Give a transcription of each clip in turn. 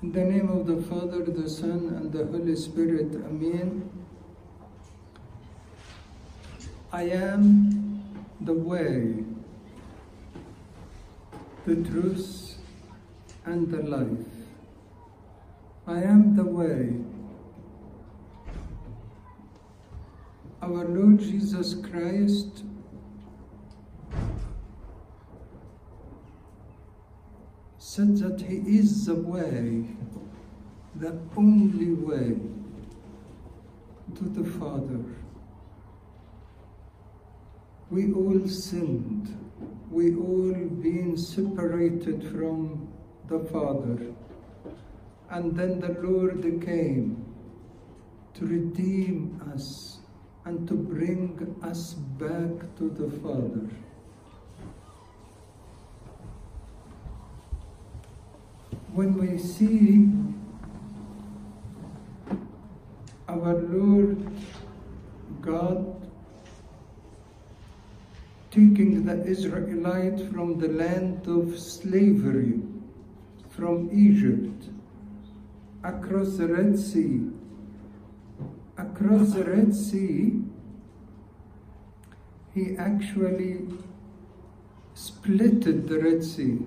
In the name of the Father, the Son, and the Holy Spirit, Amen. I am the way, the truth, and the life. I am the way. Our Lord Jesus Christ that He is the way, the only way to the Father. We all sinned. We all been separated from the Father. And then the Lord came to redeem us and to bring us back to the Father. When we see our Lord God taking the Israelites from the land of slavery, from Egypt, across the Red Sea. Across the Red Sea, he actually splitted the Red Sea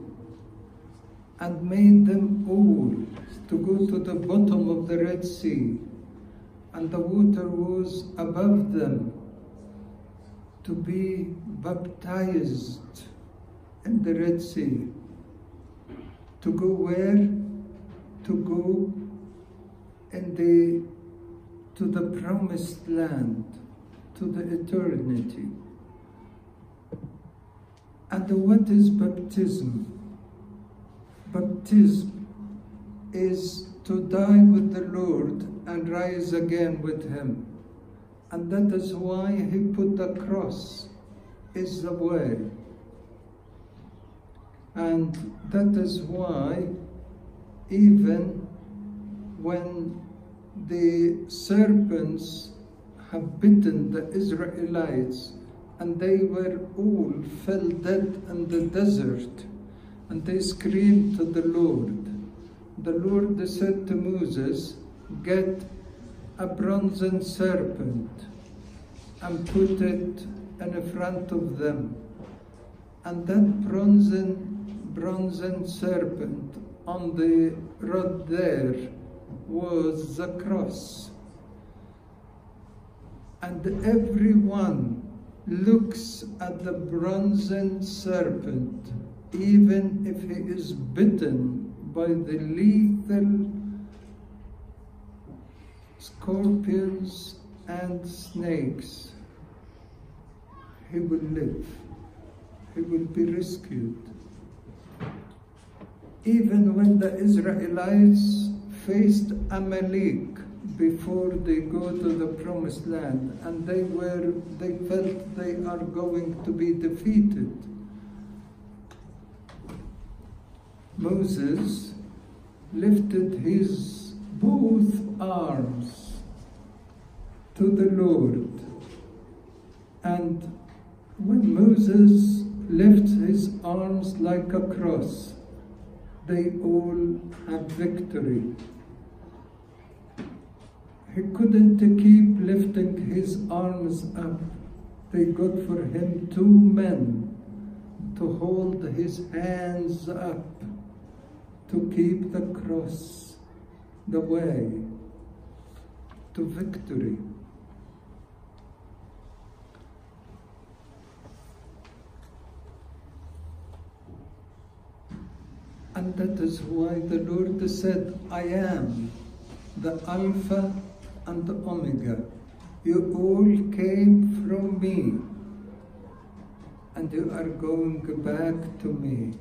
and made them all to go to the bottom of the Red Sea, and the water was above them to be baptized in the Red Sea. To go where? To go in the to the promised land, to the eternity. And what is baptism? Baptism is to die with the Lord and rise again with Him. And that is why He put the cross is the way. And that is why even when the serpents have bitten the Israelites and they were all fell dead in the desert and they screamed to the Lord. The Lord said to Moses, get a bronzen serpent and put it in front of them. And that bronzen, bronzen serpent on the rod there was the cross. And everyone looks at the bronzen serpent, even if he is bitten by the lethal scorpions and snakes, he will live. He will be rescued. Even when the Israelites faced Amalek before they go to the promised land and they were they felt they are going to be defeated Moses lifted his both arms to the Lord and when Moses lifts his arms like a cross they all had victory. He couldn't keep lifting his arms up. They got for him two men to hold his hands up to keep the cross the way to victory. And that is why the Lord said, I am the Alpha and the Omega. You all came from me, and you are going back to me.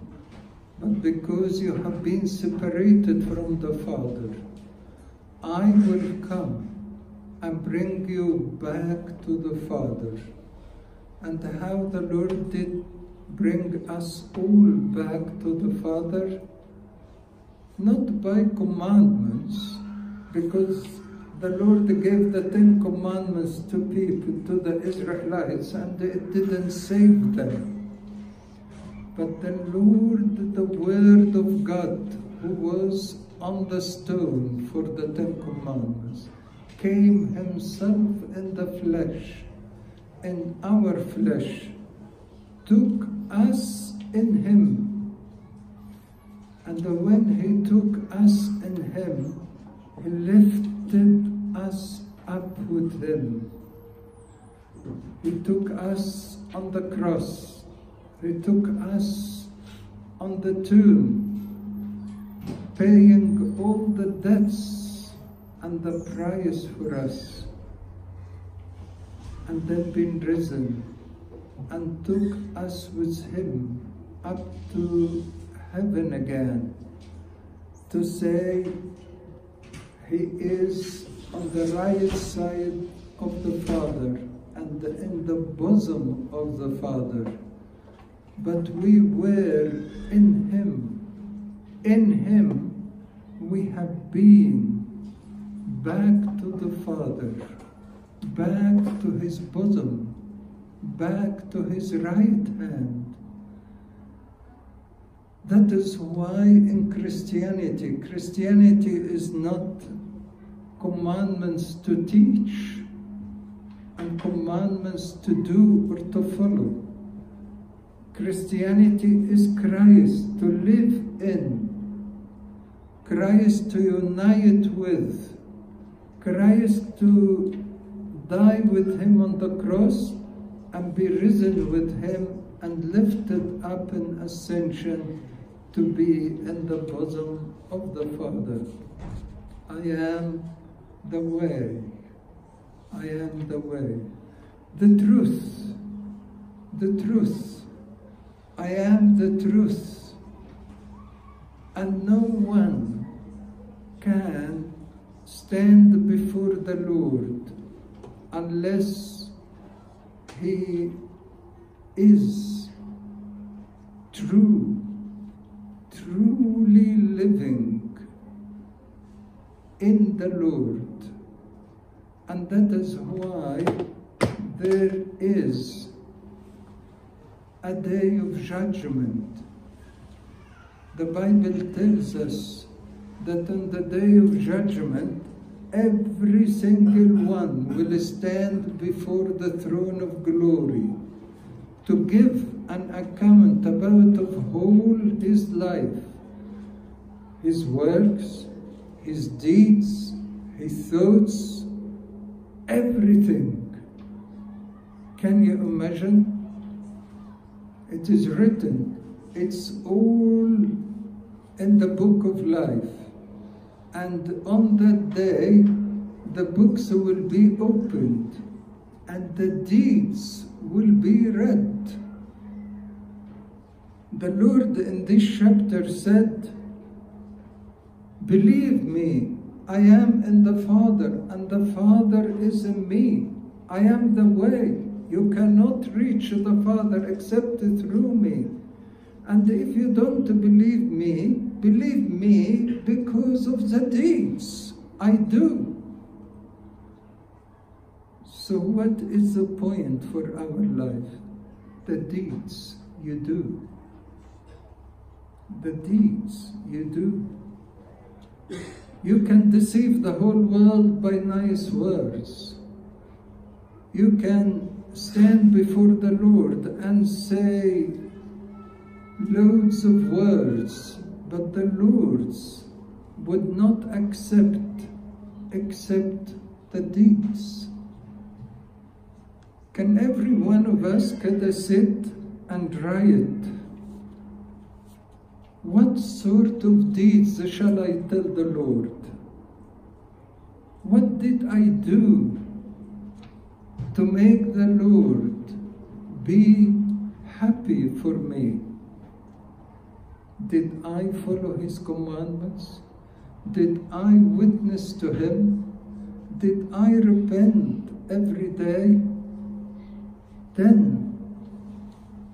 But because you have been separated from the Father, I will come and bring you back to the Father. And how the Lord did bring us all back to the Father, not by commandments, because the Lord gave the Ten Commandments to people, to the Israelites, and it didn't save them. But the Lord, the Word of God, who was on the stone for the Ten Commandments, came himself in the flesh, in our flesh, took us in him. And when he took us in him, he lifted us up with him. He took us on the cross. He took us on the tomb, paying all the debts and the price for us, and then been risen and took us with him up to heaven again to say he is on the right side of the Father and in the bosom of the Father. But we were in Him. In Him we have been back to the Father, back to His bosom, back to His right hand. That is why in Christianity, Christianity is not commandments to teach and commandments to do or to follow. Christianity is Christ to live in, Christ to unite with, Christ to die with Him on the cross and be risen with Him and lifted up in ascension to be in the bosom of the Father. I am the way. I am the way. The truth. The truth. I am the truth. And no one can stand before the Lord unless he is true, truly living in the Lord. And that is why there is a day of judgment. The Bible tells us that on the day of judgment, every single one will stand before the throne of glory to give an account about of whole his life, his works, his deeds, his thoughts, everything. Can you imagine? It is written, it's all in the book of life. And on that day, the books will be opened and the deeds will be read. The Lord in this chapter said, Believe me, I am in the Father, and the Father is in me. I am the way. You cannot reach the Father except through me. And if you don't believe me, believe me because of the deeds I do. So, what is the point for our life? The deeds you do. The deeds you do. You can deceive the whole world by nice words. You can stand before the Lord and say loads of words, but the Lord's would not accept except the deeds. Can every one of us could sit and write what sort of deeds shall I tell the Lord? What did I do to make the Lord be happy for me? Did I follow His commandments? Did I witness to Him? Did I repent every day? Then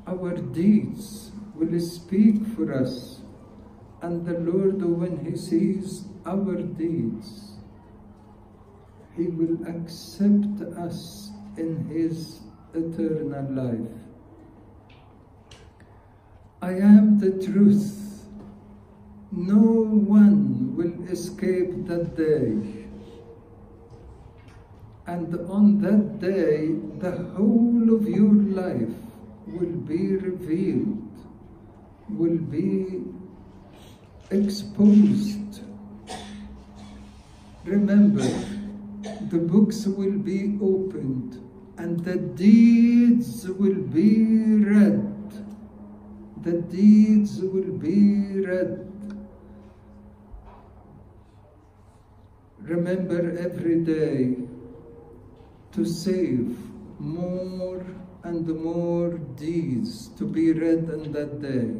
our deeds will speak for us. And the Lord, when He sees our deeds, He will accept us in His eternal life. I am the truth. no one will escape that day. And on that day, the whole of your life will be revealed, will be exposed. Remember, the books will be opened and the deeds will be read. The deeds will be read. Remember every day to save more and more deeds to be read on that day,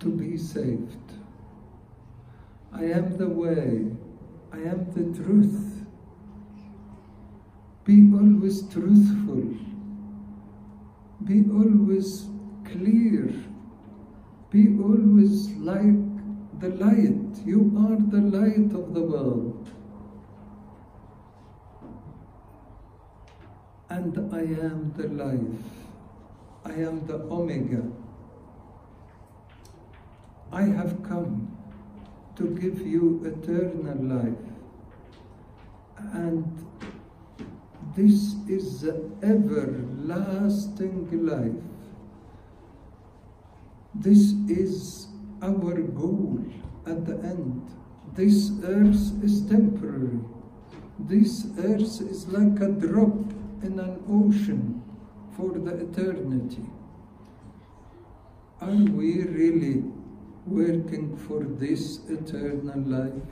to be saved. I am the way, I am the truth. Be always truthful, be always clear, be always like the light. You are the light of the world. and I am the life. I am the Omega. I have come to give you eternal life. And this is the everlasting life. This is our goal at the end. This earth is temporary. This earth is like a drop in an ocean for the eternity. Are we really working for this eternal life?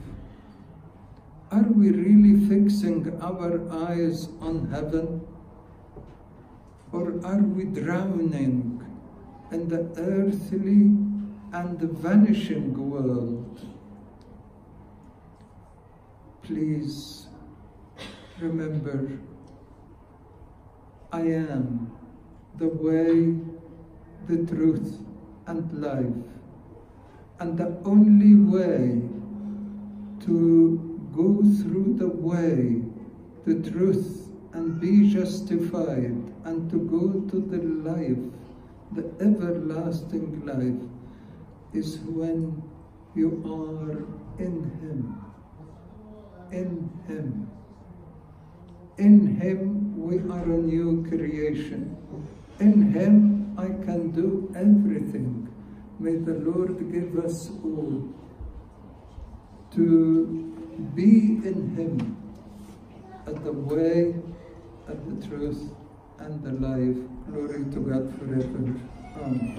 Are we really fixing our eyes on heaven? Or are we drowning in the earthly and the vanishing world? Please remember I am the way, the truth, and life. And the only way to go through the way, the truth, and be justified, and to go to the life, the everlasting life, is when you are in Him. In Him. In Him we are a new creation. In Him I can do everything. May the Lord give us all to be in Him at the way, at the truth, and the life. Glory to God forever. Amen.